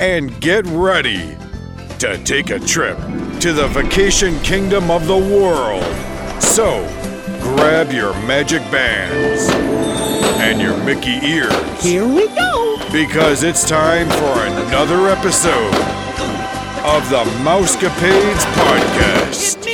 and get ready to take a trip to the vacation kingdom of the world. So, grab your magic bands and your Mickey ears. Here we go. Because it's time for another episode of the Mousecapades Podcast.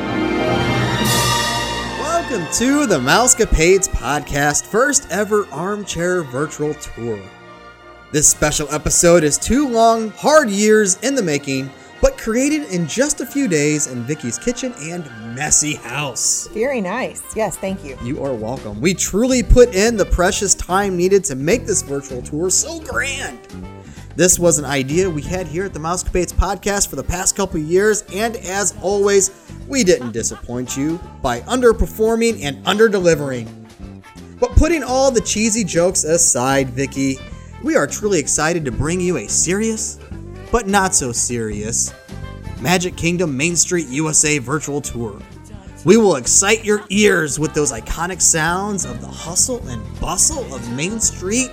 Welcome to the Mousecapades Podcast, first ever armchair virtual tour. This special episode is two long, hard years in the making, but created in just a few days in Vicky's kitchen and messy house. Very nice. Yes, thank you. You are welcome. We truly put in the precious time needed to make this virtual tour so grand. This was an idea we had here at the Mousecapades podcast for the past couple years, and as always, we didn't disappoint you by underperforming and underdelivering. But putting all the cheesy jokes aside, Vicky, we are truly excited to bring you a serious, but not so serious, Magic Kingdom Main Street USA virtual tour. We will excite your ears with those iconic sounds of the hustle and bustle of Main Street,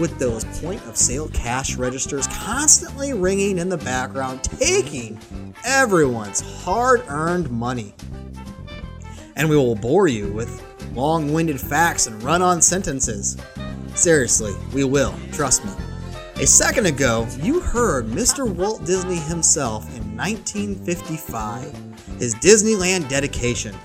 with those point of sale cash registers constantly ringing in the background, taking everyone's hard earned money. And we will bore you with long winded facts and run on sentences. Seriously, we will, trust me. A second ago, you heard Mr. Walt Disney himself in 1955, his Disneyland dedication.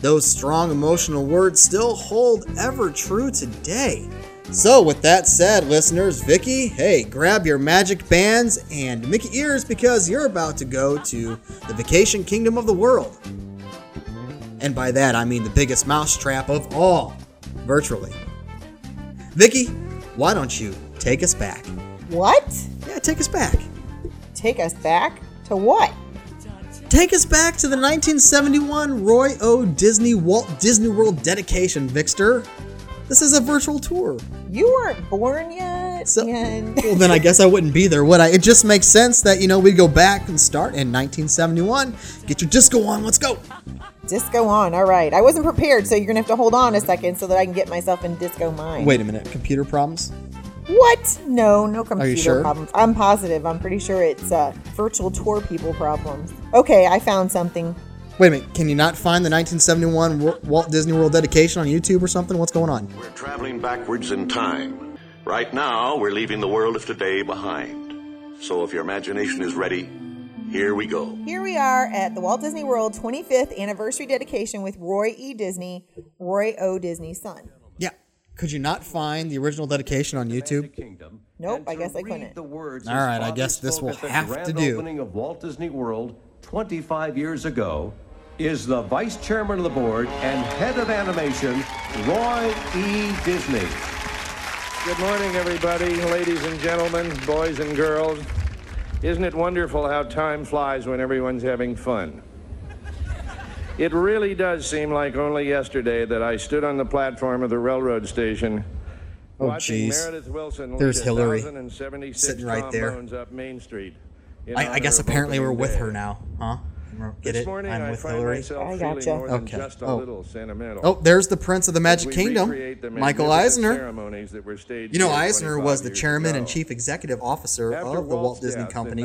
Those strong emotional words still hold ever true today. So, with that said, listeners, Vicky, hey, grab your magic bands and Mickey ears because you're about to go to the vacation kingdom of the world. And by that, I mean the biggest mousetrap of all, virtually. Vicky, why don't you take us back? What? Yeah, take us back. Take us back to what? Take us back to the 1971 Roy O. Disney Walt Disney World dedication, Vixter. This is a virtual tour. You weren't born yet. So, and well, then I guess I wouldn't be there, would I? It just makes sense that, you know, we'd go back and start in 1971. Get your disco on, let's go. disco on. All right. I wasn't prepared, so you're gonna have to hold on a second so that I can get myself in disco mind. Wait a minute, computer problems? What? No, no computer sure? problems. I'm positive. I'm pretty sure it's uh, virtual tour people problems. Okay, I found something. Wait a minute, can you not find the 1971 Walt Disney World dedication on YouTube or something? What's going on? We're traveling backwards in time. Right now, we're leaving the world of today behind. So if your imagination is ready, here we go. Here we are at the Walt Disney World 25th anniversary dedication with Roy E. Disney, Roy O. Disney's son. Yeah. Could you not find the original dedication on YouTube? Nope, I guess I couldn't. The words All right, I guess this will have to grand do. opening of Walt Disney World 25 years ago is the vice chairman of the board and head of animation, Roy E. Disney. Good morning, everybody, ladies and gentlemen, boys and girls. Isn't it wonderful how time flies when everyone's having fun? It really does seem like only yesterday that I stood on the platform of the railroad station Oh, watching jeez. Meredith Wilson There's Hillary sitting right there. up Main Street. I, I guess apparently we're with day. her now, huh? Get this it? morning I'm with find Hillary. I gotcha. more than Okay. just a Oh. little. Oh, there's the Prince of the Magic Kingdom, the Michael Eisner. that were You know, Eisner was the 25 years chairman and chief executive officer After of the Walt Walt's Disney Company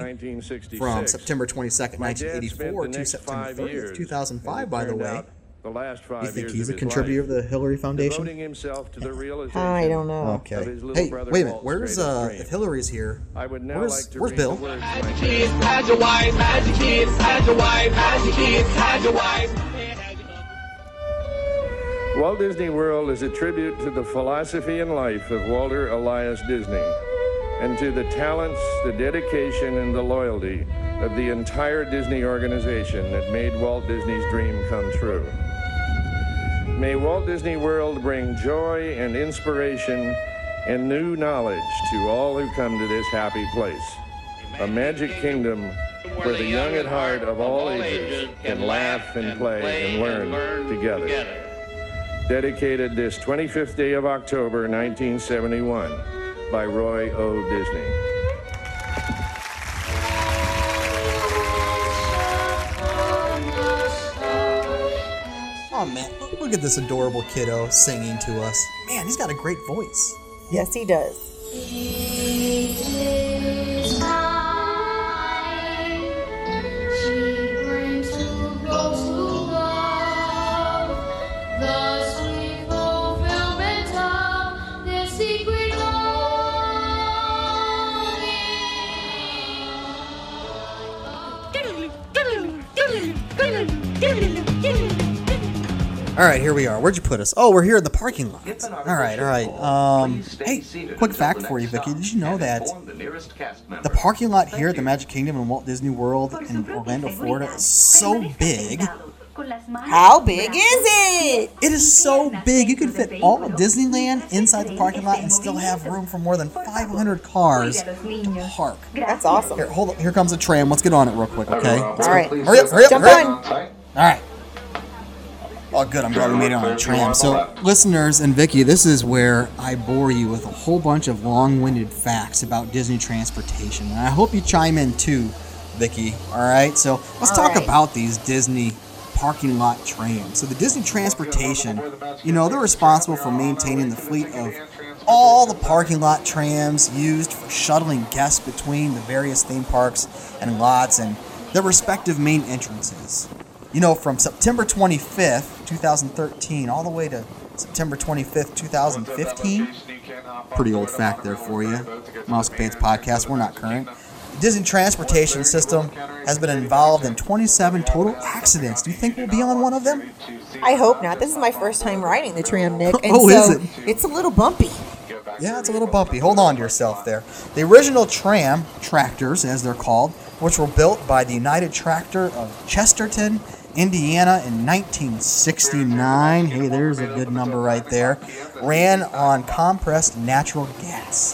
from September 22nd, my dad spent 1984 to September five 30th, 2005, by the turned way. Out The last five You think years he's a of his contributor of the Hillary Foundation? devoting himself to the realization I don't know. Okay. of his little Hey, brother wait a minute. Where's uh? If Hillary's here, I would now where's like to where's Bill? the words my Kids, hide your wife, hide your kids, wife, hide your kids, wife. Walt Disney World is a tribute to the philosophy and life of Walter Elias Disney and to the talents, the dedication, and the loyalty of the entire Disney organization that made Walt Disney's dream come true. May Walt Disney World bring joy and inspiration and new knowledge to all who come to this happy place. A magic kingdom where the young at heart of all ages can laugh and play and learn together dedicated this 25th day of October 1971 by Roy O. Disney. Oh man, look- at this adorable kiddo singing to us. Man, he's got a great voice. Yes, he does. All right, here we are. Where'd you put us? Oh, we're here in the parking lot. All right, all right. Um, hey, quick fact for you, Vicky. Did you know that the parking lot here at the Magic Kingdom in Walt Disney World in Orlando, Florida, is so big? How big is it? It is so big. You can fit all of Disneyland inside the parking lot and still have room for more than 500 cars to park. That's awesome. Here, hold on. Here comes a tram. Let's get on it real quick, okay? All right. Hurry up, hurry up, Jump hurry on. up. All right. Oh, good. I'm glad we made it on a tram. So, listeners and Vicky, this is where I bore you with a whole bunch of long-winded facts about Disney transportation, and I hope you chime in too, Vicky. All right. So let's All talk right. about these Disney parking lot trams. So the Disney transportation, you know, they're responsible for maintaining the fleet of all the parking lot trams used for shuttling guests between the various theme parks and lots and their respective main entrances. You know, from September 25th, 2013, all the way to September 25th, 2015. Pretty old fact there for you. Mousecapades podcast, we're not current. The Disney transportation system has been involved in 27 total accidents. Do you think we'll be on one of them? I hope not. This is my first time riding the tram, Nick. And Oh, so is it? It's a little bumpy. Yeah, it's a little bumpy. Hold on to yourself there. The original tram tractors, as they're called, which were built by the United Tractor of Chesterton, Indiana in 1969. Hey, there's a good number right there. Ran on compressed natural gas.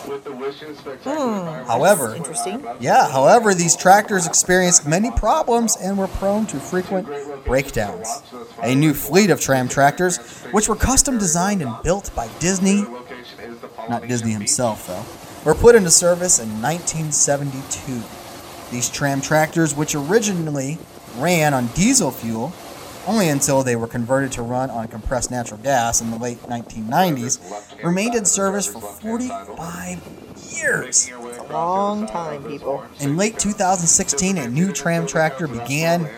Hmm. However, Interesting. yeah, however, these tractors experienced many problems and were prone to frequent breakdowns. A new fleet of tram tractors, which were custom designed and built by Disney, not Disney himself though, were put into service in 1972. These tram tractors, which originally ran on diesel fuel, only until they were converted to run on compressed natural gas in the late 1990s, remained in service for 45 years. A long time, people. In late 2016, a new tram tractor began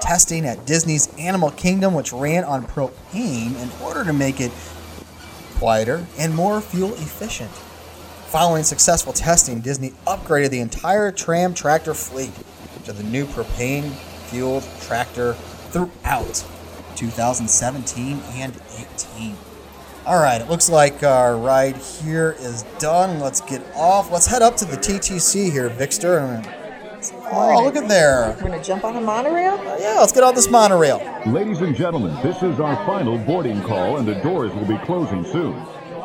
testing at Disney's Animal Kingdom, which ran on propane in order to make it quieter and more fuel efficient. Following successful testing, Disney upgraded the entire tram tractor fleet to the new propane fueled tractor throughout 2017 and 18. All right, it looks like our ride here is done. Let's get off. Let's head up to the TTC here, Vixter. Oh, look at there. We're gonna jump on a monorail. Uh, yeah, let's get on this monorail. Ladies and gentlemen, this is our final boarding call and the doors will be closing soon.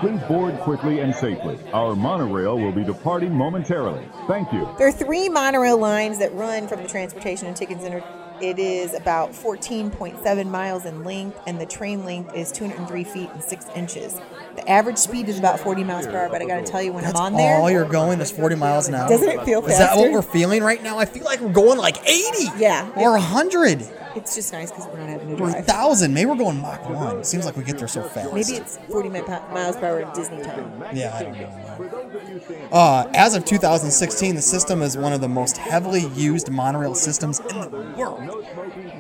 Please board quickly and safely. Our monorail will be departing momentarily. Thank you. There are three monorail lines that run from the Transportation and Ticket Center It is about 14.7 miles in length, and the train length is 203 feet and 6 inches. The average speed is about 40 miles per hour, but I gotta tell you, when That's I'm on there, That's all you're going is 40 miles an hour. Doesn't it feel faster? Is that what we're feeling right now? I feel like we're going like 80 yeah, or 100 it's just nice because we're not having to drive. 1,000. Maybe we're going Mach 1. It seems like we get there so fast. Maybe it's 40 mi- miles per hour in Disney time. Yeah, I don't know. Uh, as of 2016, the system is one of the most heavily used monorail systems in the world.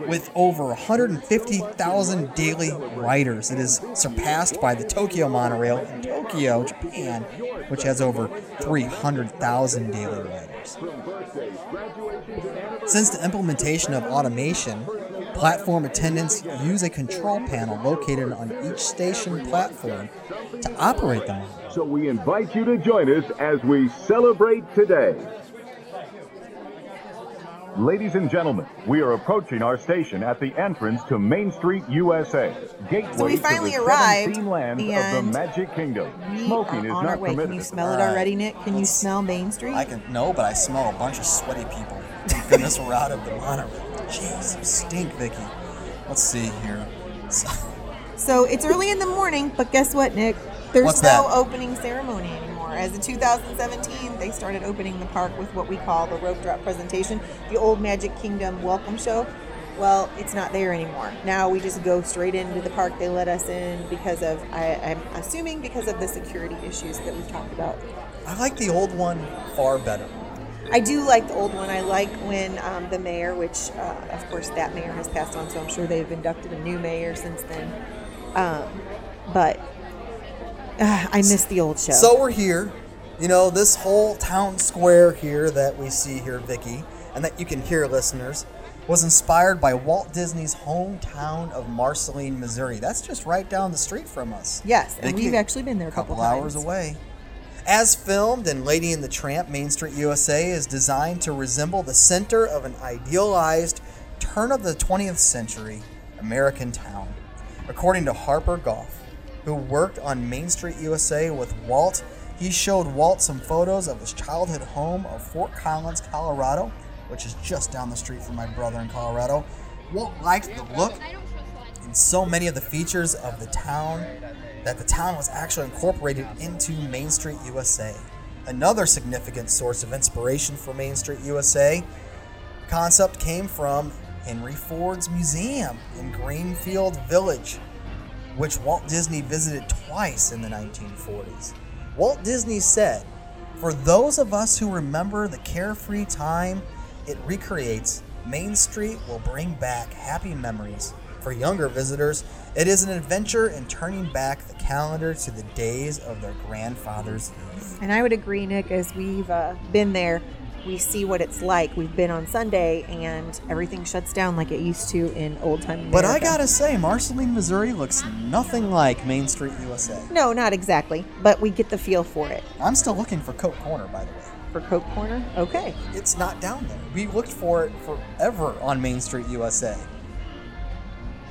With over 150,000 daily riders, it is surpassed by the Tokyo monorail in Tokyo, Japan, which has over 300,000 daily riders. Since the implementation of automation, platform attendants use a control panel located on each station platform to operate the monorail. So we invite you to join us as we celebrate today. Ladies and gentlemen, we are approaching our station at the entrance to Main Street, USA, gateway So we finally to the arrived, 17 lands of the Magic Kingdom. Smoking is on not our way. permitted. Can you smell it already, Nick? Can you smell Main Street? I can no, but I smell a bunch of sweaty people. Thank goodness we're out of the monorail. Jeez, you stink, Vicky. Let's see here. So, it's early in the morning, but guess what, Nick? There's What's no that? opening ceremony anymore. As of 2017, they started opening the park with what we call the rope drop presentation, the old Magic Kingdom welcome show. Well, it's not there anymore. Now we just go straight into the park. They let us in because of, I, I'm assuming, because of the security issues that we've talked about. I like the old one far better. I do like the old one. I like when um, the mayor, which uh, of course that mayor has passed on, so I'm sure they've inducted a new mayor since then. Um, but uh, I miss the old show. So we're here. You know, this whole town square here that we see here, Vicky, and that you can hear, listeners, was inspired by Walt Disney's hometown of Marceline, Missouri. That's just right down the street from us. yes, and Vicky, we've actually been there a couple, couple hours times. away. As filmed in Lady and the Tramp, Main Street USA is designed to resemble the center of an idealized turn of the 20th century American town. According to Harper Goff, who worked on Main Street USA with Walt, he showed Walt some photos of his childhood home of Fort Collins, Colorado, which is just down the street from my brother in Colorado. Walt liked the look and so many of the features of the town that the town was actually incorporated into Main Street USA. Another significant source of inspiration for Main Street USA concept came from Henry Ford's museum in Greenfield Village, which Walt Disney visited twice in the 1940s. Walt Disney said, For those of us who remember the carefree time it recreates, Main Street will bring back happy memories. For younger visitors, it is an adventure in turning back the calendar to the days of their grandfather's youth. And I would agree, Nick, as we've uh, been there, we see what it's like. We've been on Sunday, and everything shuts down like it used to in old time America. But I gotta say, Marceline, Missouri looks nothing like Main Street USA. No, not exactly, but we get the feel for it. I'm still looking for Coke Corner, by the way. For Coke Corner? Okay. It's not down there. We looked for it forever on Main Street USA.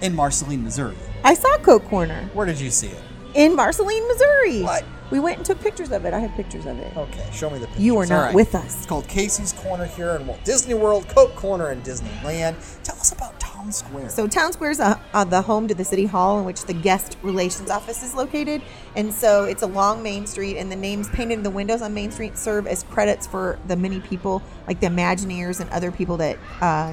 In Marceline, Missouri. I saw Coke Corner Where did you see it? in Marceline, Missouri. What? We went and took pictures of it. I have pictures of it. Okay, show me the pictures. You were not All right. with us. It's called Casey's Corner here in Walt Disney World, Coke Corner in Disneyland. Tell us about Town Square. So Town Square is a, uh, the home to the city hall in which the guest relations office is located, and so it's along Main Street, and the names painted in the windows on Main Street serve as credits for the many people, like the Imagineers and other people that uh,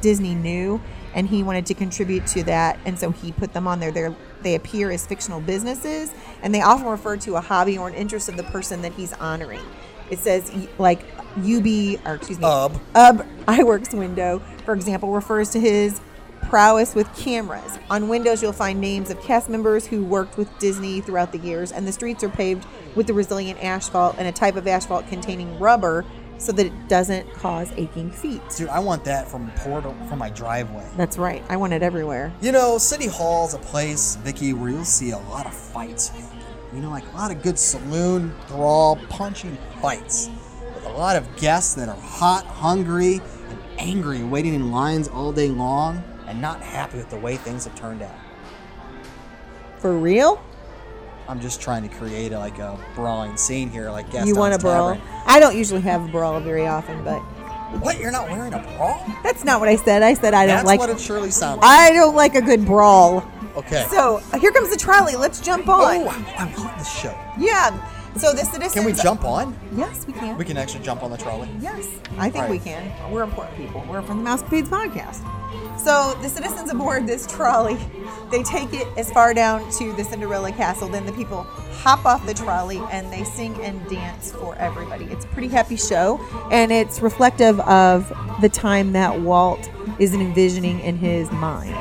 Disney knew, and he wanted to contribute to that, and so he put them on there. They're, they appear as fictional businesses, and they often refer to a hobby or an interest of the person that he's honoring. It says like UB or excuse me Ub. Ub Iwerks window, for example, refers to his prowess with cameras. On windows, you'll find names of cast members who worked with Disney throughout the years, and the streets are paved with the resilient asphalt and a type of asphalt containing rubber so that it doesn't cause aching feet. Dude, I want that from portal from my driveway. That's right. I want it everywhere. You know, City Hall's a place, Vicky, where you'll see a lot of fights. You know, like a lot of good saloon brawl, punching fights. With a lot of guests that are hot, hungry, and angry, waiting in lines all day long, and not happy with the way things have turned out. For real? I'm just trying to create a, like a brawling scene here, like Gaston's you want a brawl? Tavern. I don't usually have a brawl very often, but What? You're not wearing a brawl? That's not what I said. I said I don't That's like. what it surely like. I don't like a good brawl. Okay. So here comes the trolley. Let's jump on. Oh, I love this show. Yeah. So this the citizens. Can we jump on? Yes, we can. We can actually jump on the trolley. Yes, I think All we can. We're important people. We're from the Mousecapades podcast. So the citizens aboard this trolley, they take it as far down to the Cinderella Castle. Then the people hop off the trolley and they sing and dance for everybody. It's a pretty happy show, and it's reflective of the time that Walt is envisioning in his mind.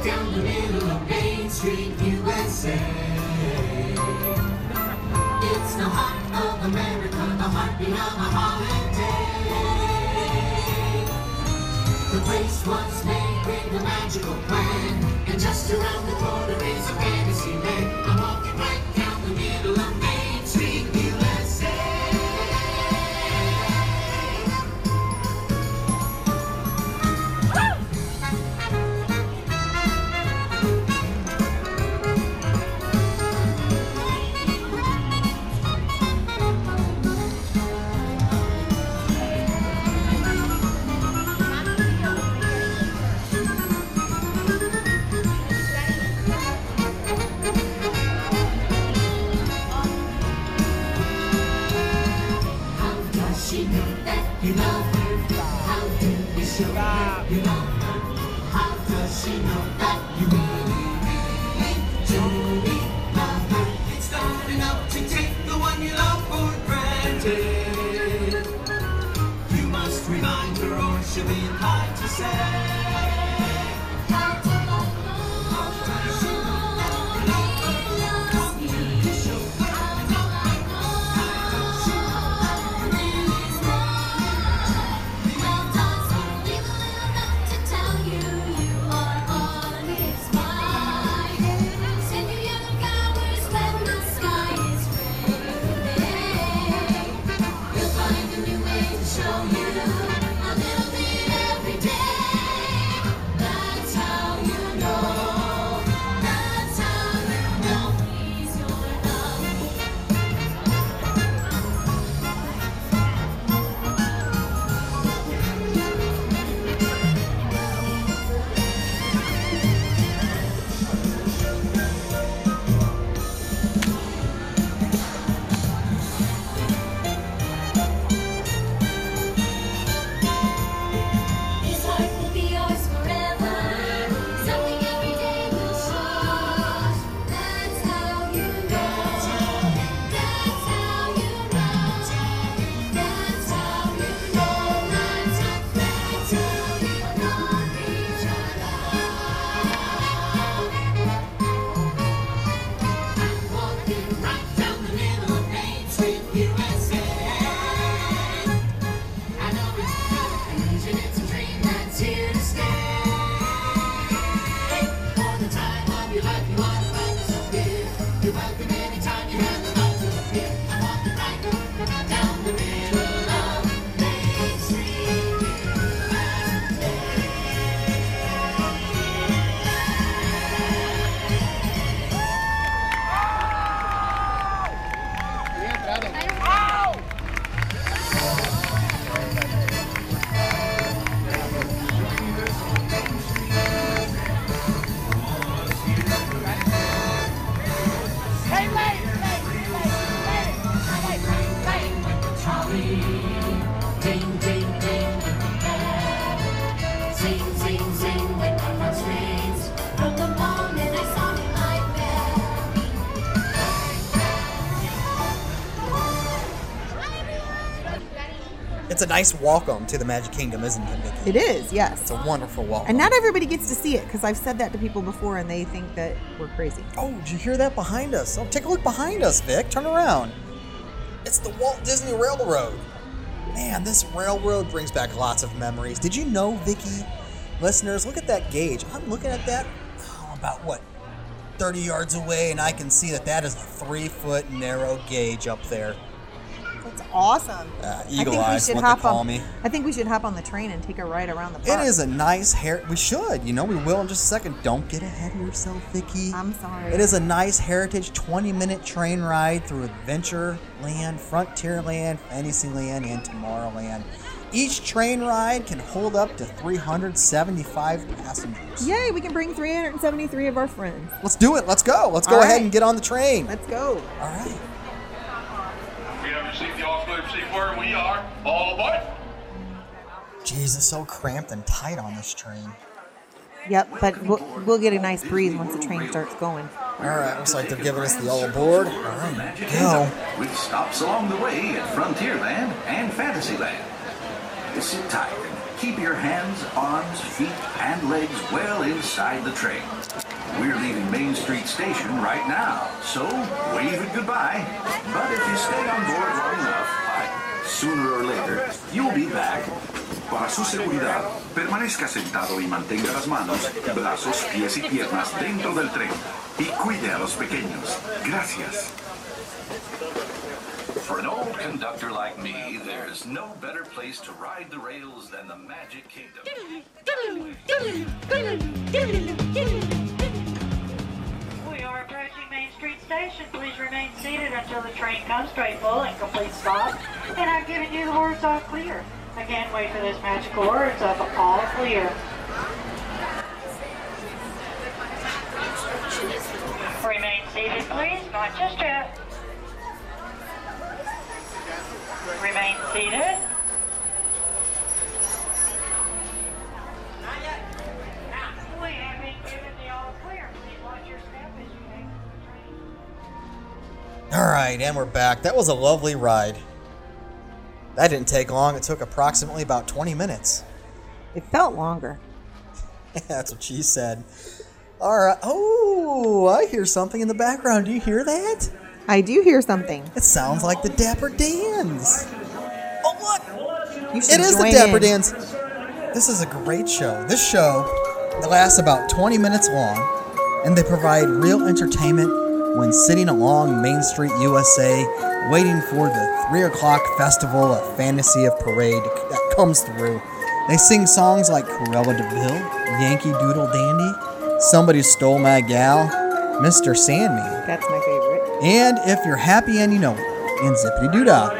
Down the middle of Main Street, USA. It's the heart of America, the heartbeat of a holiday. The place was made with a magical plan, and just around the corner is a fantasy land. I'm walking right down the middle of Main You love her. How does she know that you really, really, truly love her? It's not enough to take the one you love for granted. You must remind her or she'll be inclined to say. Nice welcome to the Magic Kingdom, isn't it, Vicky? It is, yes. It's a wonderful welcome. And not everybody gets to see it because I've said that to people before and they think that we're crazy. Oh, did you hear that behind us? Oh, take a look behind us, Vic. Turn around. It's the Walt Disney Railroad. Man, this railroad brings back lots of memories. Did you know, Vicky? Listeners, look at that gauge. I'm looking at that oh, about what 30 yards away, and I can see that that is a three foot narrow gauge up there. Awesome. Uh, I eagle think we eyes, should what hop they call on, me. I think we should hop on the train and take a ride around the park. is a nice hair. We should, you know, we will in just a second. Don't get ahead of yourself, Vicky. I'm sorry. It is a nice heritage 20 minute train ride through Adventure Land, Adventureland, Frontierland, Fantasyland, and Tomorrowland. Each train ride can hold up to 375 passengers. Yay, we can bring 373 of our friends. Let's do it. Let's go. Let's go All ahead right. and get on the train. Let's go. All right. We have received the auxiliary where we are. All aboard. Jeez, it's so cramped and tight on this train. Yep, but we'll, we'll get a nice breeze once the train starts going. All right, looks like they're giving us the all aboard. All right, go. With stops along the way at Frontierland and Fantasyland. Sit tight and keep your hands, arms, feet, and legs well inside the train. We're leaving Main Street Station right now, so wave it goodbye. But if you stay on board long enough, sooner or later, you'll be back. Para su seguridad, permanezca sentado y mantenga las manos, brazos, pies y piernas dentro del tren. Y cuide a los pequeños. Gracias. For an old conductor like me, there's no better place to ride the rails than the Magic Kingdom. Street Station. Please remain seated until the train comes to a full and complete stop. And I've given you the words all clear. Again, wait for those magical words of all clear. Remain seated, please. Not just yet. Remain seated. All right, and we're back. That was a lovely ride. That didn't take long. It took approximately about 20 minutes. It felt longer. That's what she said. All right. Oh, I hear something in the background. Do you hear that? I do hear something. It sounds like the Dapper Dans. Oh, you It should is the Dapper in. Dans. This is a great show. This show lasts about 20 minutes long, and they provide real entertainment when sitting along Main Street, USA, waiting for the 3 o'clock festival of Fantasy of Parade that comes through. They sing songs like Cruella de Vil, Yankee Doodle Dandy, Somebody Stole My Gal, Mr. Sandman, That's my favorite. and If You're Happy and You Know It, and Zip-a-Dee-Doo-Dah.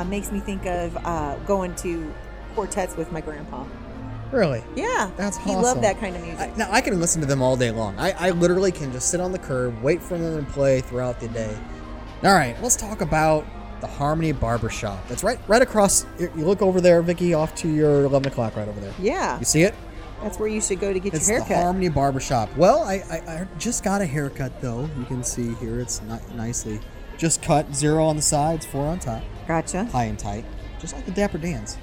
Uh, makes me think of uh, going to quartets with my grandpa. Really? Yeah, That's he loved that kind of music. I, now I can listen to them all day long. I, I literally can just sit on the curb, wait for them to play throughout the day. All right, let's talk about the Harmony Barbershop. That's right, right across. You look over there, Vicky, off to your eleven o'clock, right over there. yeah, You see it? that's where you should go to get It's your the haircut. Harmony Barbershop. Well, I, I, I just got a haircut though. You can see here it's ni- nicely just cut, zero on the sides, four on top, Gotcha. high and tight, just like the Dapper Dans.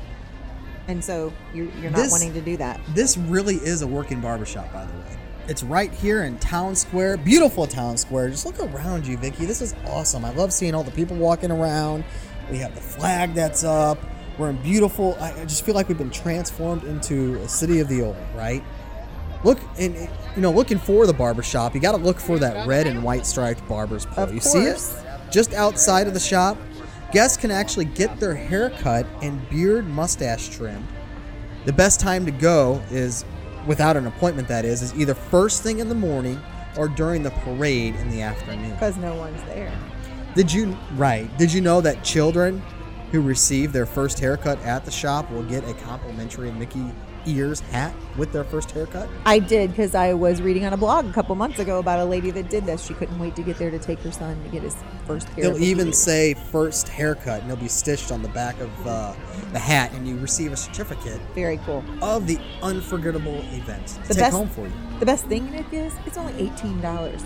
And so you're, you're not This- wanting to do that. This really is a working barbershop, by the way. It's right here in Town Square. Beautiful Town Square. Just look around you, Vicky. This is awesome. I love seeing all the people walking around. We have the flag that's up. We're in beautiful. I I just feel like we've been transformed into a city of the old, right? Look, and you know, looking for the barbershop, you got to look for that red and white striped barber's pole. You see it? Just outside of the shop. Guests can actually get their hair cut and beard mustache trimmed. The best time to go is, without an appointment, that is, is either first thing in the morning or during the parade in the afternoon. Because no one's there. Did you right? Did you know that children who receive their first haircut at the shop will get a complimentary Mickey ears hat with their first haircut? I did because I was reading on a blog a couple months ago about a lady that did this. She couldn't wait to get there to take her son to get his first pair. They'll even ears. say first haircut, and they'll be stitched on the back of uh, the hat, and you receive a certificate very cool of the unforgettable event to the take best home for you. The best thing Nick is it's only eighteen dollars,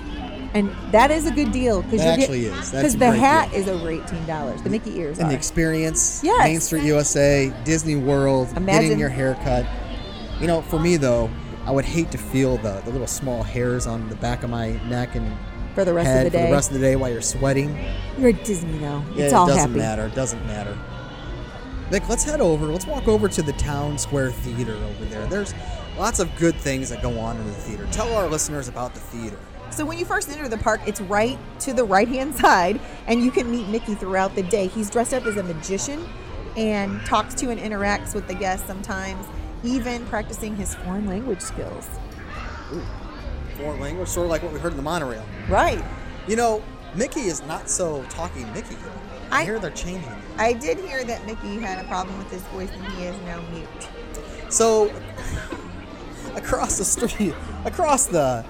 and that is a good deal because actually is. Because the hat is over eighteen dollars. The Mickey ears And are. the experience, Yes. Main Street USA, Disney World, Imagine- getting your haircut. You know, for me though, I would hate to feel the, the little small hairs on the back of my neck and For the rest of head the for day. the rest of the day while you're sweating. You're at Disney though. It's Yeah, it all doesn't happy. matter. It doesn't matter. Nick, let's head over. Let's walk over to the Town Square Theater over there. There's lots of good things that go on in the theater. Tell our listeners about the theater. So when you first enter the park, it's right to the right hand side, and you can meet Mickey throughout the day. He's dressed up as a magician and talks to and interacts with the guests sometimes, even practicing his foreign language skills. Foreign language, sort of like what we heard in the monorail. Right. You know, Mickey is not so talking Mickey. I, hear they're changing. I did hear that Mickey had a problem with his voice and he is now mute. So across the street, across the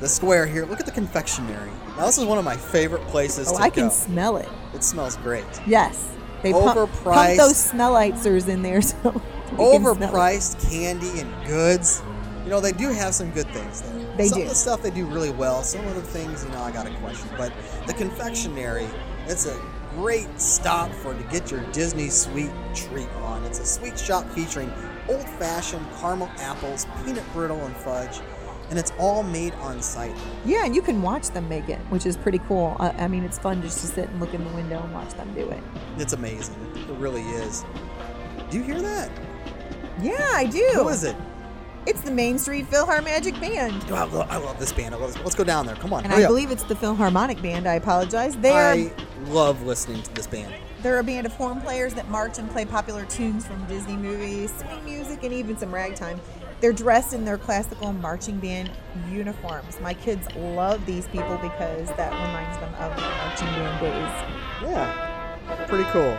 the square here, look at the confectionery. Now this is one of my favorite places Oh, to I go. can smell it. It smells great. Yes. They pump, pump Overpriced. those smellitzers in there so we can smell it. Overpriced candy and goods. You know, they do have some good things there. They some do. of the stuff they do really well. Some of the things, you know, I got to question. But the confectionery, it's a great stop for to get your Disney sweet treat on. It's a sweet shop featuring old-fashioned caramel apples, peanut brittle, and fudge, and it's all made on site. Yeah, and you can watch them make it, which is pretty cool. I, I mean, it's fun just to sit and look in the window and watch them do it. It's amazing. It really is. Do you hear that? Yeah, I do. Who is it? It's the Main Street Philharmonic Band. Oh, I love, I love this band. I love this. Let's go down there. Come on. And I up. believe it's the Philharmonic Band. I apologize. They are I love listening to this band. they're a band of horn players that march and play popular tunes from Disney movies, swing music, and even some ragtime. They're dressed in their classical marching band uniforms. My kids love these people because that reminds them of marching band days. Yeah, pretty cool.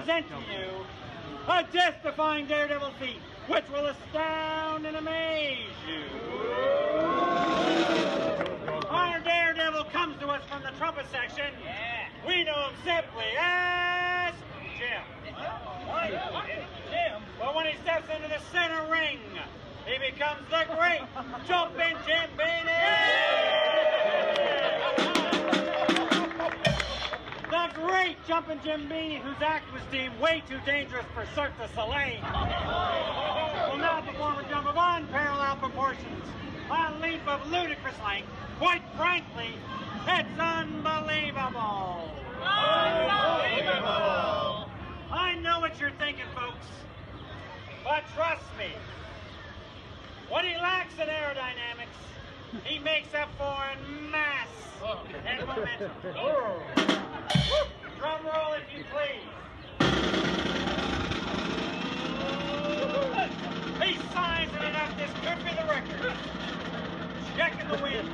Present to you a death-defying daredevil feat, which will astound and amaze you. Our daredevil comes to us from the trumpet section. We know him simply as Jim. Jim. But when he steps into the center ring, he becomes the great jumping Jim The great jumping Jim Beanie, whose act was deemed way too dangerous for Cirque du Soleil, will now perform a jump of unparalleled proportions, a leap of ludicrous length. Quite frankly, it's unbelievable. Unbelievable! I know what you're thinking, folks, but trust me, what he lacks in aerodynamics, he makes up for in mass and momentum. Oh. Drum roll, if you please. Could be the record. Checking the wind.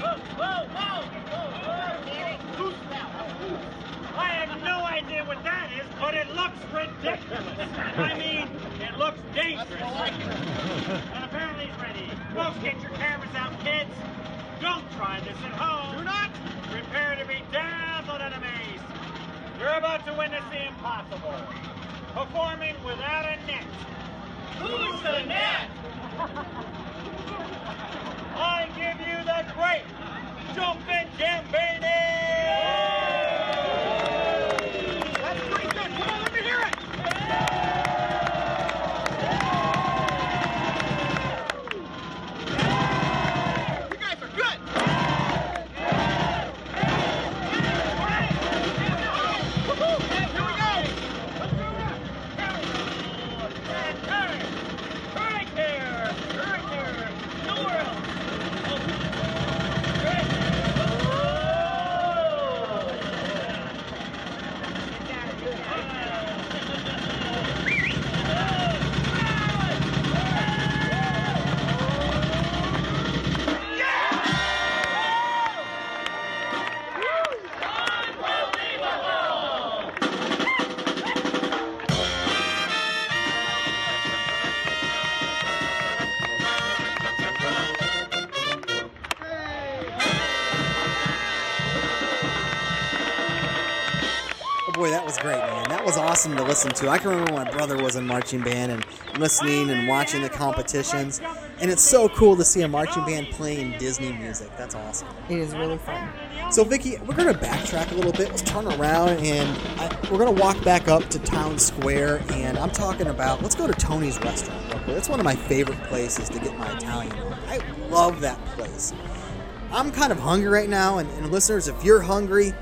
Whoa, whoa, whoa! I have no idea what that is, but it looks ridiculous. I mean, it looks dangerous. And apparently he's ready. Folks, get your cameras out, kids. Don't try this at home. Do not. Prepare to be dazzled and amazed. You're about to witness the impossible. Performing without a net. Who's the net? I give you the great Jumpin' Gambini! Boy, that was great, man. That was awesome to listen to. I can remember when my brother was in marching band and listening and watching the competitions. And it's so cool to see a marching band playing Disney music. That's awesome. It is really fun. So, Vicky, we're going to backtrack a little bit. Let's turn around and I, we're going to walk back up to Town Square. And I'm talking about, let's go to Tony's Restaurant real quick. It's one of my favorite places to get my Italian on. I love that place. I'm kind of hungry right now. And, and listeners, if you're hungry,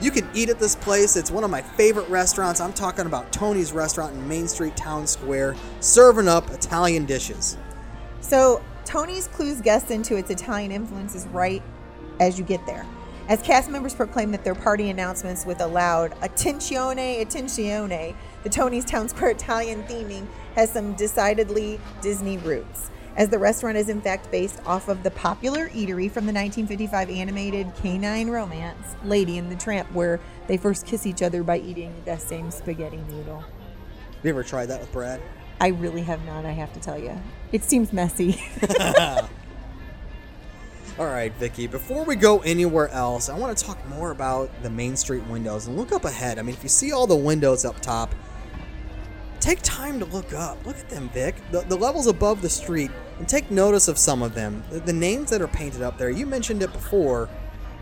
you can eat at this place. It's one of my favorite restaurants. I'm talking about Tony's Restaurant in Main Street, Town Square, serving up Italian dishes. So Tony's clues guests into its Italian influences right as you get there. As cast members proclaim that their party announcements with a loud attenzione, attenzione, the Tony's Town Square Italian theming has some decidedly Disney roots. As the restaurant is in fact based off of the popular eatery from the 1955 animated canine romance, Lady and the Tramp, where they first kiss each other by eating the same spaghetti noodle. Have you ever tried that with Brad? I really have not, I have to tell you. It seems messy. All right, Vicky, before we go anywhere else, I want to talk more about the Main Street windows and look up ahead. I mean, if you see all the windows up top, take time to look up. Look at them, Vic. The, the levels above the street, and take notice of some of them. The, the names that are painted up there, you mentioned it before.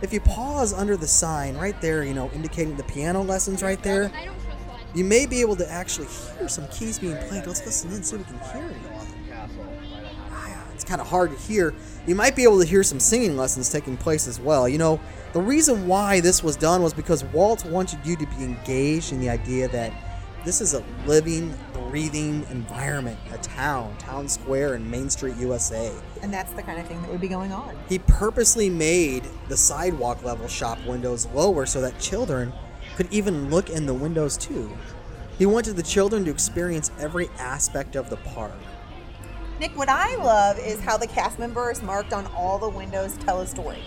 If you pause under the sign right there, you know, indicating the piano lessons right there, you may be able to actually hear some keys being played. Let's listen in and see if we can hear anything. Ah, it's kind of hard to hear. You might be able to hear some singing lessons taking place as well. You know, the reason why this was done was because Walt wanted you to be engaged in the idea that this is a living, breathing environment, a town, town square in Main Street, USA. and that's the kind of thing that would be going on. He purposely made the sidewalk level shop windows lower so that children could even look in the windows too. He wanted the children to experience every aspect of the park. Nick, what I love is how the cast members marked on all the windows tell a story.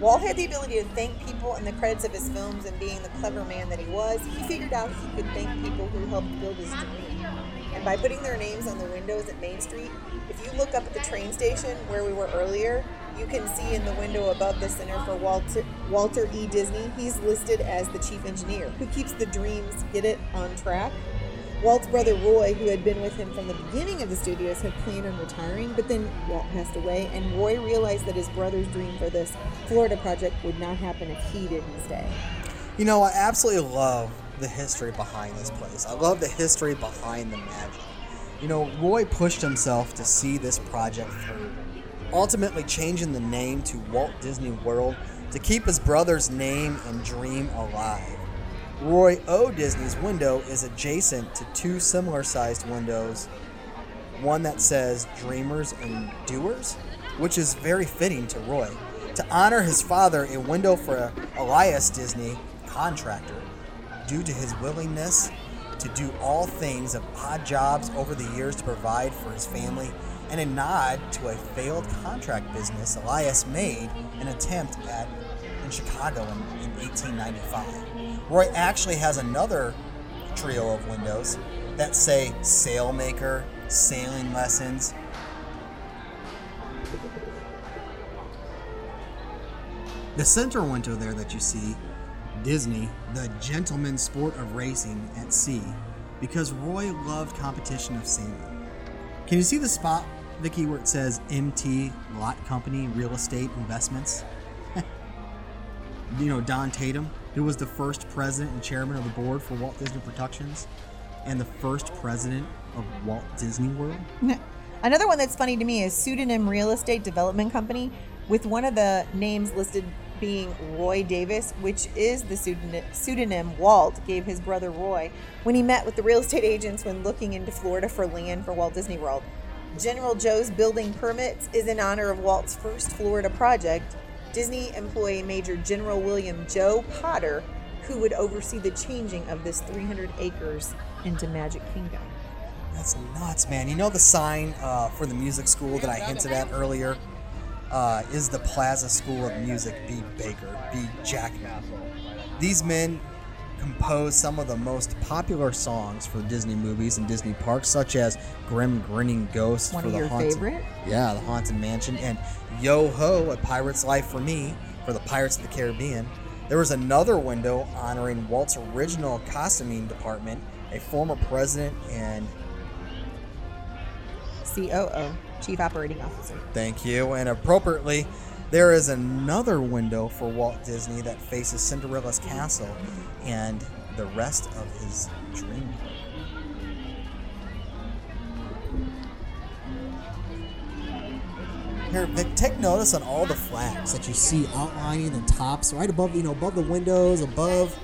Walt had the ability to thank people in the credits of his films, and being the clever man that he was, he figured out he could thank people who helped build his dream. And by putting their names on the windows at Main Street, if you look up at the train station where we were earlier, you can see in the window above the Center for Walter, Walter E. Disney, he's listed as the chief engineer who keeps the dreams, get it, on track. Walt's brother Roy, who had been with him from the beginning of the studios, had planned on retiring, but then Walt passed away, and Roy realized that his brother's dream for this Florida project would not happen if he didn't stay. You know, I absolutely love the history behind this place. I love the history behind the magic. You know, Roy pushed himself to see this project through, ultimately changing the name to Walt Disney World to keep his brother's name and dream alive. Roy O. Disney's window is adjacent to two similar sized windows, one that says Dreamers and Doers, which is very fitting to Roy. To honor his father, a window for Elias Disney, contractor, due to his willingness to do all things of odd jobs over the years to provide for his family, and a nod to a failed contract business Elias made an attempt at in Chicago in, in 1895. Roy actually has another trio of windows that say sailmaker, sailing lessons. The center window there that you see, Disney, the gentleman's sport of racing at sea, because Roy loved competition of sailing. Can you see the spot, Vicky, where it says MT Lott Company Real Estate Investments? you know, Don Tatum, who was the first president and chairman of the board for Walt Disney Productions and the first president of Walt Disney World. Another one that's funny to me is Pseudonym Real Estate Development Company, with one of the names listed being Roy Davis, which is the pseudonym, Walt gave his brother Roy when he met with the real estate agents when looking into Florida for land for Walt Disney World. General Joe's Building Permits is in honor of Walt's first Florida project. Disney employee Major General William Joe Potter, who would oversee the changing of this 300 acres into Magic Kingdom. That's nuts, man. You know the sign uh, for the music school that I hinted at earlier uh, is the Plaza School of Music, B. Baker, B. Jackman. These men composed some of the most popular songs for Disney movies and Disney parks, such as Grim Grinning Ghost One for the Haunted, favorite? Yeah, the Haunted Mansion, and Yo Ho, A Pirate's Life for Me for the Pirates of the Caribbean. There was another window honoring Walt's original costuming department, a former president and COO, Chief Operating Officer. Thank you. And appropriately, there is another window for Walt Disney that faces Cinderella's castle and the rest of his dream. Here, Vic, take notice on all the flags that you see outlining the tops, right above, you know, above the windows, above,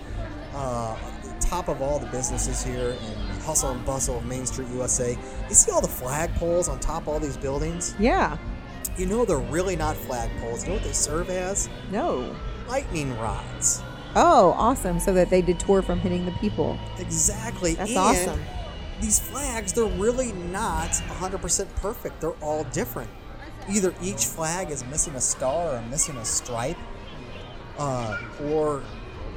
uh, the top of all the businesses here in hustle and bustle of Main Street, USA. You see all the flagpoles on top of all these buildings? Yeah. You know they're really not flagpoles. You know what they serve as? No. Lightning rods. Oh, awesome. So that they detour from hitting the people. Exactly. That's and awesome. These flags, they're really not 100% perfect. They're all different. Either each flag is missing a star or missing a stripe, uh, or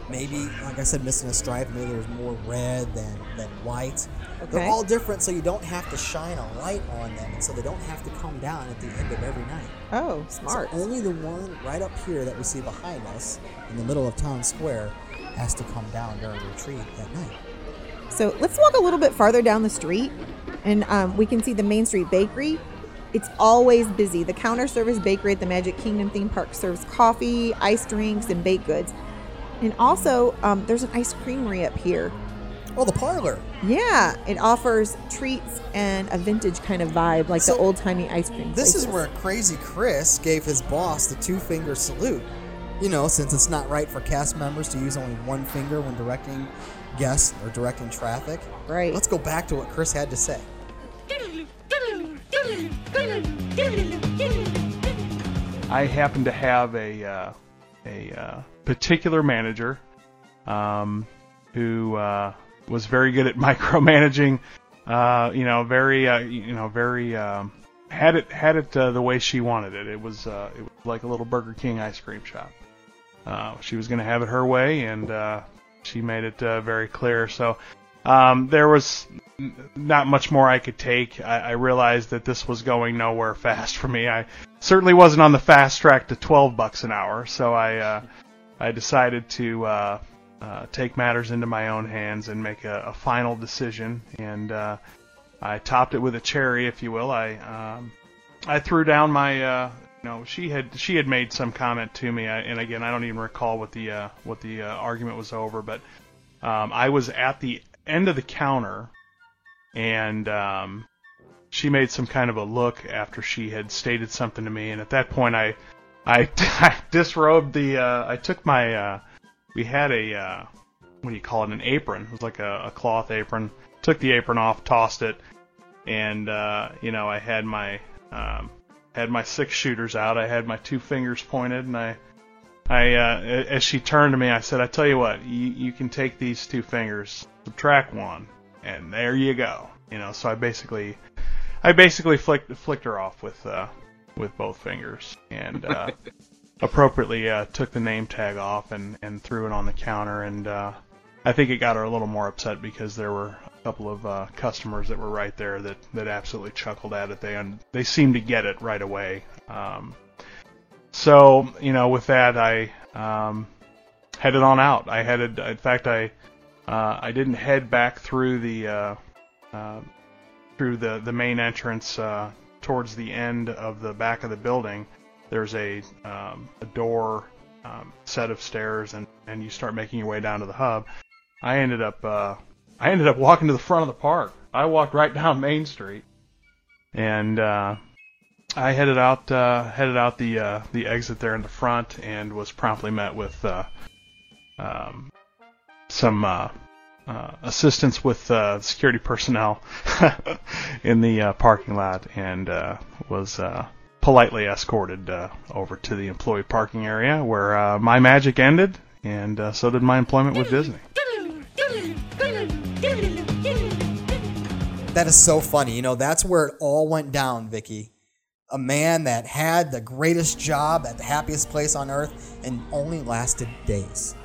maybe, like I said, missing a stripe. Maybe there's more red than, than white. They're all different, so you don't have to shine a light on them, and so they don't have to come down at the end of every night. Oh, smart. So only the one right up here that we see behind us, in the middle of town square, has to come down during retreat at night. So let's walk a little bit farther down the street, and um, we can see the Main Street Bakery. It's always busy. The counter service bakery at the Magic Kingdom theme park serves coffee, ice drinks, and baked goods. And also, um, there's an ice creamery up here. Oh, the parlor. Yeah, it offers treats and a vintage kind of vibe, like So, the old timey ice cream. This is where Crazy Chris gave his boss the two finger salute. You know, since it's not right for cast members to use only one finger when directing guests or directing traffic. Right. Let's go back to what Chris had to say. I happen to have a uh, a uh, particular manager um, who uh, was very good at micromanaging. Uh, you know, very uh, you know very um, had it had it uh, the way she wanted it. It was uh, it was like a little Burger King ice cream shop. uh, she was going to have it her way, and she made it very clear. So um, there was not much more I could take. I, I realized that this was going nowhere fast for me. I certainly wasn't on the fast track to 12 bucks an hour, so I uh, I decided to uh, uh, take matters into my own hands and make a, a final decision. And uh, I topped it with a cherry, if you will. I um, I threw down my uh, you know she had she had made some comment to me, I, and again I don't even recall what the uh, what the uh, argument was over, but um, I was at the end of the counter, and um, she made some kind of a look after she had stated something to me, and at that point I I, I disrobed the uh, I took my uh, we had a uh, what do you call it an apron. It was like a, a cloth apron. Took the apron off tossed it and uh, you know I had my um, had my six shooters out. I had my two fingers pointed and I I uh, as she turned to me I said I tell you what you, you can take these two fingers subtract one and there you go. You know so I basically I basically flicked flicked her off with uh, with both fingers and uh, appropriately uh, took the name tag off and, and threw it on the counter and uh, I think it got her a little more upset because there were a couple of uh, customers that were right there that, that absolutely chuckled at it. They un- they seemed to get it right away. Um, so you know, with that, I um, headed on out. I headed. In fact, I uh, I didn't head back through the uh, uh, through the the main entrance uh, towards the end of the back of the building. There's a um, a door um, set of stairs, and and you start making your way down to the hub. I ended up uh, I ended up walking to the front of the park. I walked right down Main Street, and uh, I headed out uh, headed out the uh, the exit there in the front, and was promptly met with uh, um, some uh, assistance with uh, security personnel in the uh, parking lot, and uh, was uh, politely escorted over to the employee parking area where my magic ended, and so did my employment with Disney. That is so funny. You know, that's where it all went down, Vicky. A man that had the greatest job at the happiest place on earth and only lasted days.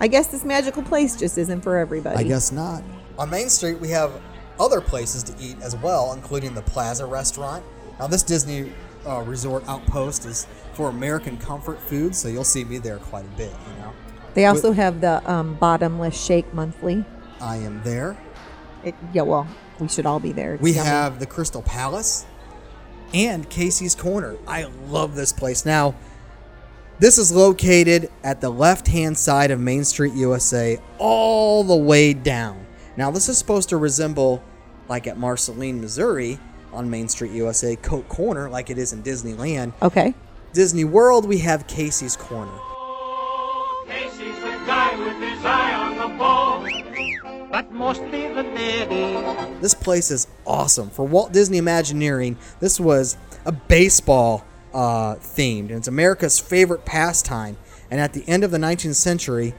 I guess this magical place just isn't for everybody. I guess not. On Main Street, we have other places to eat as well, including the Plaza Restaurant. Now, this Disney uh, Resort outpost is for American comfort food, so you'll see me there quite a bit. You know, They also have the um, bottomless shake monthly. I am there. It, yeah, well, we should all be there. It's We yummy. have the Crystal Palace and Casey's Corner. I love this place. Now, this is located at the left hand side of Main Street, USA, all the way down. Now, this is supposed to resemble, like at Marceline, Missouri, on Main Street, USA, Coke Corner, like it is in Disneyland. Okay. Disney World, we have Casey's Corner. Casey's the guy with his eye on the ball. But mostly the daddy. This place is awesome. For Walt Disney Imagineering, this was a baseball uh, themed, and it's America's favorite pastime. And at the end of the 19th century,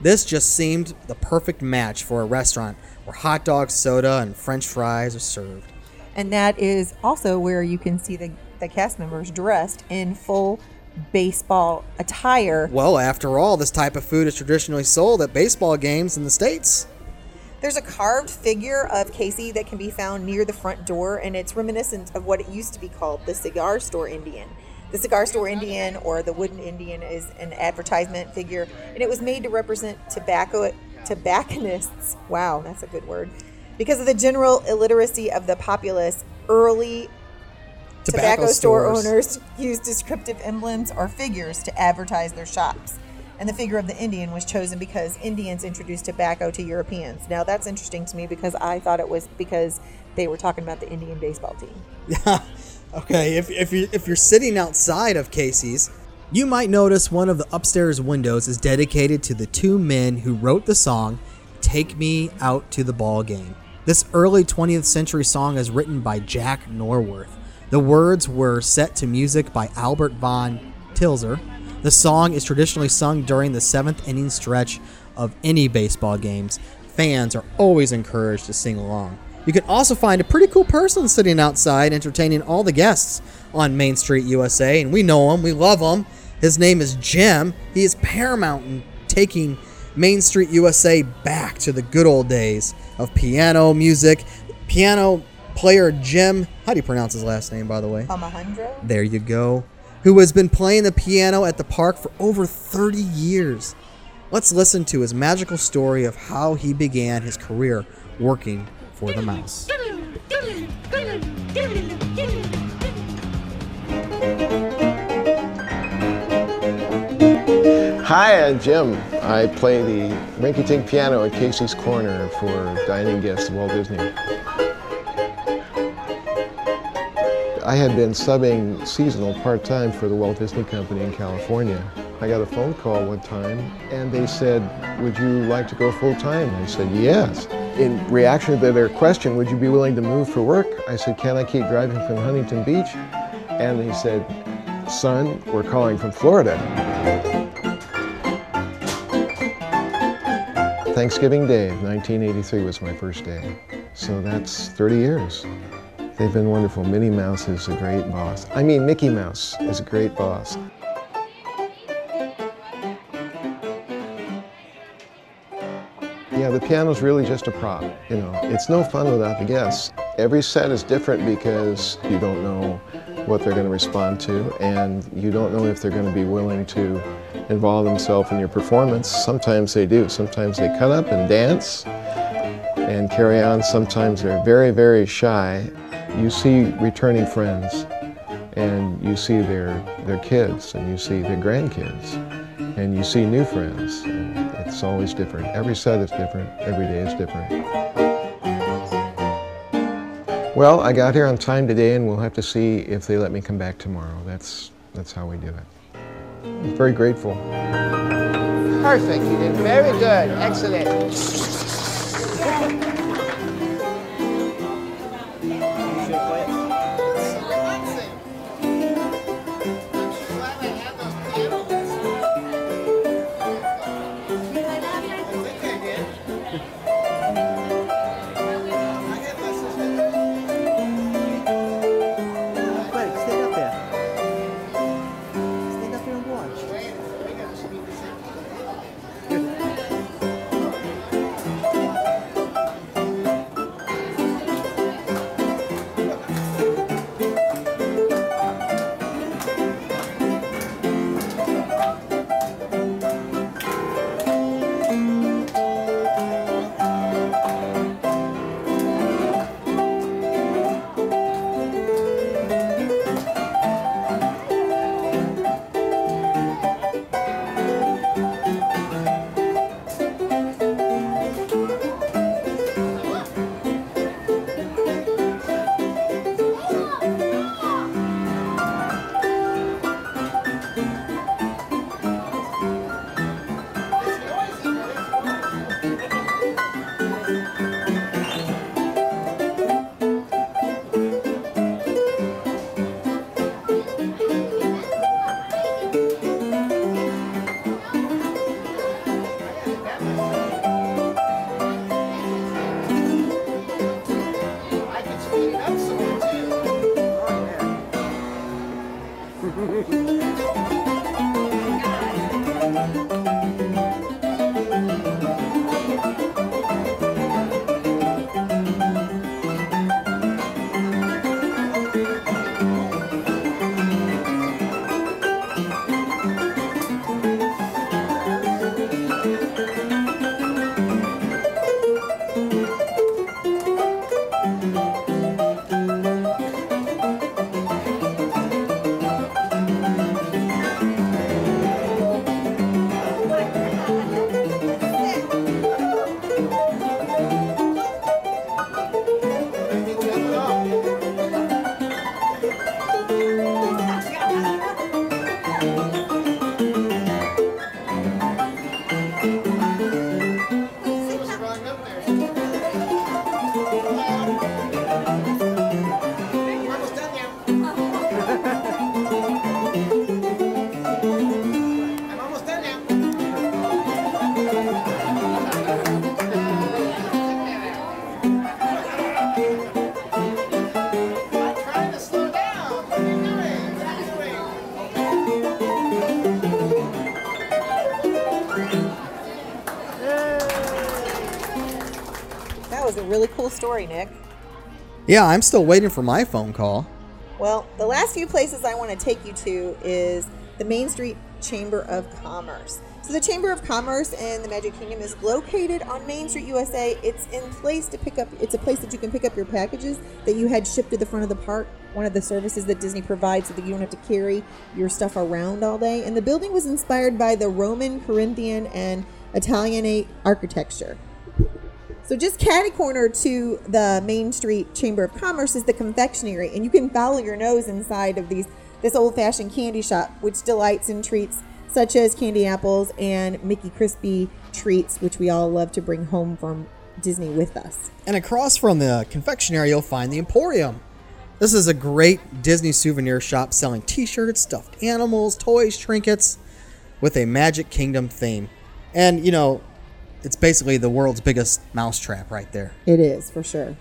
this just seemed the perfect match for a restaurant where hot dogs, soda, and French fries are served. And that is also where you can see the, the cast members dressed in full baseball attire. Well, after all, this type of food is traditionally sold at baseball games in the States. There's a carved figure of Casey that can be found near the front door, and it's reminiscent of what it used to be called the cigar store Indian. The cigar store Indian or the wooden Indian is an advertisement figure, and it was made to represent tobacco tobacconists. Wow, that's a good word. Because of the general illiteracy of the populace, early tobacco, Tobacco store owners used descriptive emblems or figures to advertise their shops. And the figure of the Indian was chosen because Indians introduced tobacco to Europeans. Now that's interesting to me because I thought it was because they were talking about the Indian baseball team. Yeah. Okay, if, if, you, if you're sitting outside of Casey's, you might notice one of the upstairs windows is dedicated to the two men who wrote the song Take Me Out to the Ball Game. This early 20th century song is written by Jack Norworth. The words were set to music by Albert von Tilzer. The song is traditionally sung during the seventh inning stretch of any baseball games. Fans are always encouraged to sing along. You can also find a pretty cool person sitting outside entertaining all the guests on Main Street USA, and we know him, we love him. His name is Jim. He is paramount in taking Main Street USA back to the good old days of piano music. Piano player Jim, how do you pronounce his last name, by the way? Alejandro? There you go. Who has been playing the piano at the park for over 30 years. Let's listen to his magical story of how he began his career working for the mouse. Hi, I'm Jim. I play the rinky tink piano at Casey's Corner for dining guests of Walt Disney. I had been subbing seasonal part time for the Walt Disney Company in California. I got a phone call one time and they said, Would you like to go full time? I said, Yes. In reaction to their question, Would you be willing to move for work? I said, Can I keep driving from Huntington Beach? And he said, Son, we're calling from Florida. Thanksgiving Day of 1983 was my first day. So that's 30 years. They've been wonderful. Minnie Mouse is a great boss. I mean, Mickey Mouse is a great boss. Yeah, the piano's really just a prop. You know, it's no fun without the guests. Every set is different because you don't know what they're going to respond to, and you don't know if they're going to be willing to involve themselves in your performance. Sometimes they do. Sometimes they cut up and dance and carry on. Sometimes they're very, very shy. You see returning friends, and you see their their kids, and you see their grandkids, and you see new friends. And it's always different. Every set is different. Every day is different. Well, I got here on time today, and we'll have to see if they let me come back tomorrow. That's that's how we do it. I'm very grateful. Perfect. You did very good. Excellent. Yeah, I'm still waiting for my phone call. Well, the last few places I want to take you to is the Main Street Chamber of Commerce. So the Chamber of Commerce in the Magic Kingdom is located on Main Street, USA. It's in place to pick up. It's a place that you can pick up your packages that you had shipped to the front of the park. One of the services that Disney provides so that you don't have to carry your stuff around all day. And the building was inspired by the Roman, Corinthian, and Italianate architecture. So just catty corner to the Main Street Chamber of Commerce is the confectionery, and you can follow your nose inside of these this old-fashioned candy shop, which delights in treats such as candy apples and Mickey Crispy treats, which we all love to bring home from Disney with us. And across from the confectionery, you'll find the Emporium. This is a great Disney souvenir shop selling t shirts, stuffed animals, toys, trinkets with a Magic Kingdom theme. And, you know, it's basically the world's biggest mousetrap right there. It is for sure.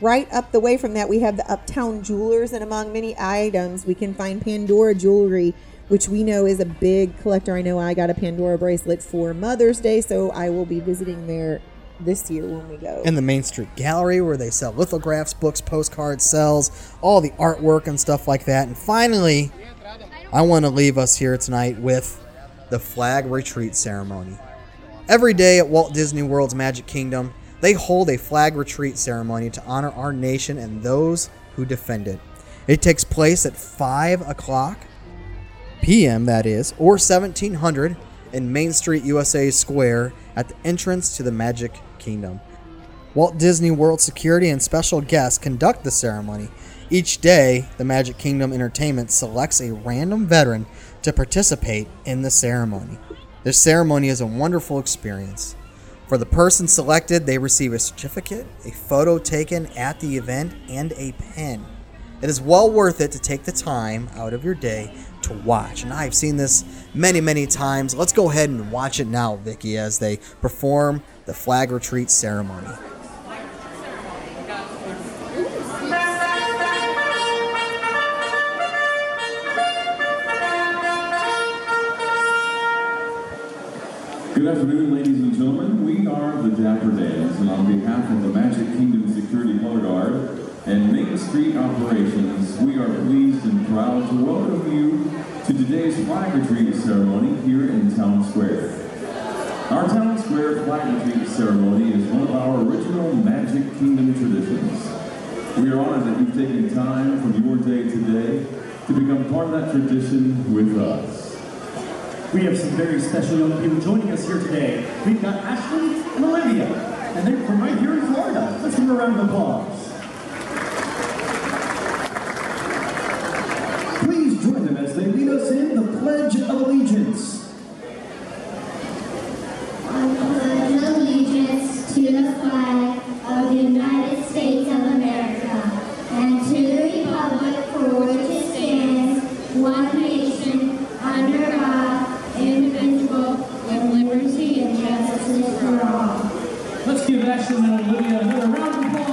Right up the way from that, we have the Uptown Jewelers, and among many items, we can find Pandora jewelry, which we know is a big collector. I know I got a Pandora bracelet for Mother's Day, so I will be visiting there this year when we go. In the Main Street Gallery, where they sell lithographs, books, postcards, sells all the artwork and stuff like that. And finally, I want to leave us here tonight with the flag retreat ceremony. Every day at Walt Disney World's Magic Kingdom, they hold a flag retreat ceremony to honor our nation and those who defend it. It takes place at 5 o'clock p.m., that is, or 1700 in Main Street, USA Square at the entrance to the Magic Kingdom. Walt Disney World security and special guests conduct the ceremony. Each day, the Magic Kingdom Entertainment selects a random veteran to participate in the ceremony. The ceremony is a wonderful experience. For the person selected, they receive a certificate, a photo taken at the event, and a pen. It is well worth it to take the time out of your day to watch. And I've seen this many, many times. Let's go ahead and watch it now, Vicky, as they perform the flag retreat ceremony. Good afternoon, ladies and gentlemen. We are the Dapper Dans, and on behalf of the Magic Kingdom Security Color Guard and Main Street Operations, we are pleased and proud to welcome you to today's flag retreat ceremony here in Town Square. Our Town Square flag retreat ceremony is one of our original Magic Kingdom traditions. We are honored that you've taken time from your day today to become part of that tradition with us. We have some very special young people joining us here today. We've got Ashley and Olivia, and they're from right here in Florida. Let's give them a round of applause. Ashley and Olivia another round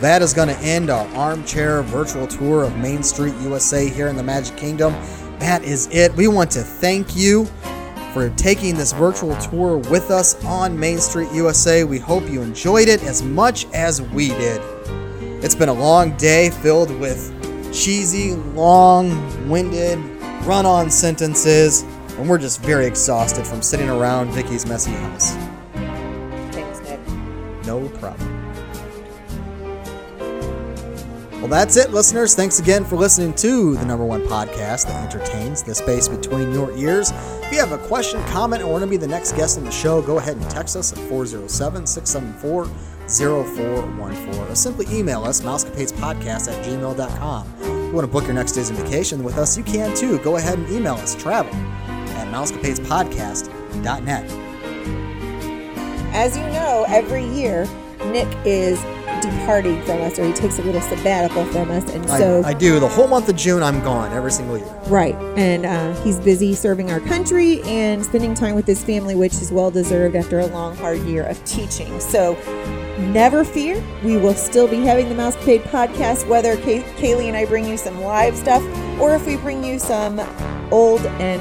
that is going to end our armchair virtual tour of Main Street USA here in the Magic Kingdom. That is it. We want to thank you for taking this virtual tour with us on Main Street USA. We hope you enjoyed it as much as we did. It's been a long day filled with cheesy, long winded, run on sentences, and we're just very exhausted from sitting around Vicky's messy house. That's it, listeners. Thanks again for listening to the number one podcast that entertains the space between your ears. If you have a question, comment, or want to be the next guest on the show, go ahead and text us at 407 674 0414 or simply email us, mousecapadespodcast at gmail.com. If you want to book your next day's vacation with us, you can too. Go ahead and email us, travel at mousecapadespodcast.net. As you know, every year Nick is departing from us, or he takes a little sabbatical from us, and so I, I do. The whole month of June, I'm gone every single year. Right. And uh, he's busy serving our country and spending time with his family, which is well deserved after a long, hard year of teaching. So never fear. We will still be having the Mousecapade podcast, whether Kay- Kaylee and I bring you some live stuff or if we bring you some old and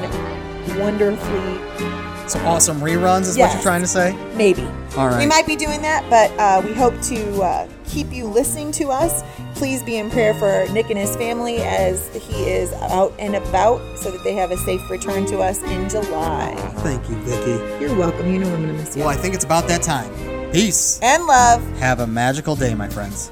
wonderfully. Some awesome reruns is what you're trying to say? Maybe. All right. We might be doing that, but uh, we hope to uh, keep you listening to us. Please be in prayer for Nick and his family as he is out and about so that they have a safe return to us in July. Thank you, Vicky. You're welcome. You know I'm going to miss you. Well, I think it's about that time. Peace. And love. Have a magical day, my friends.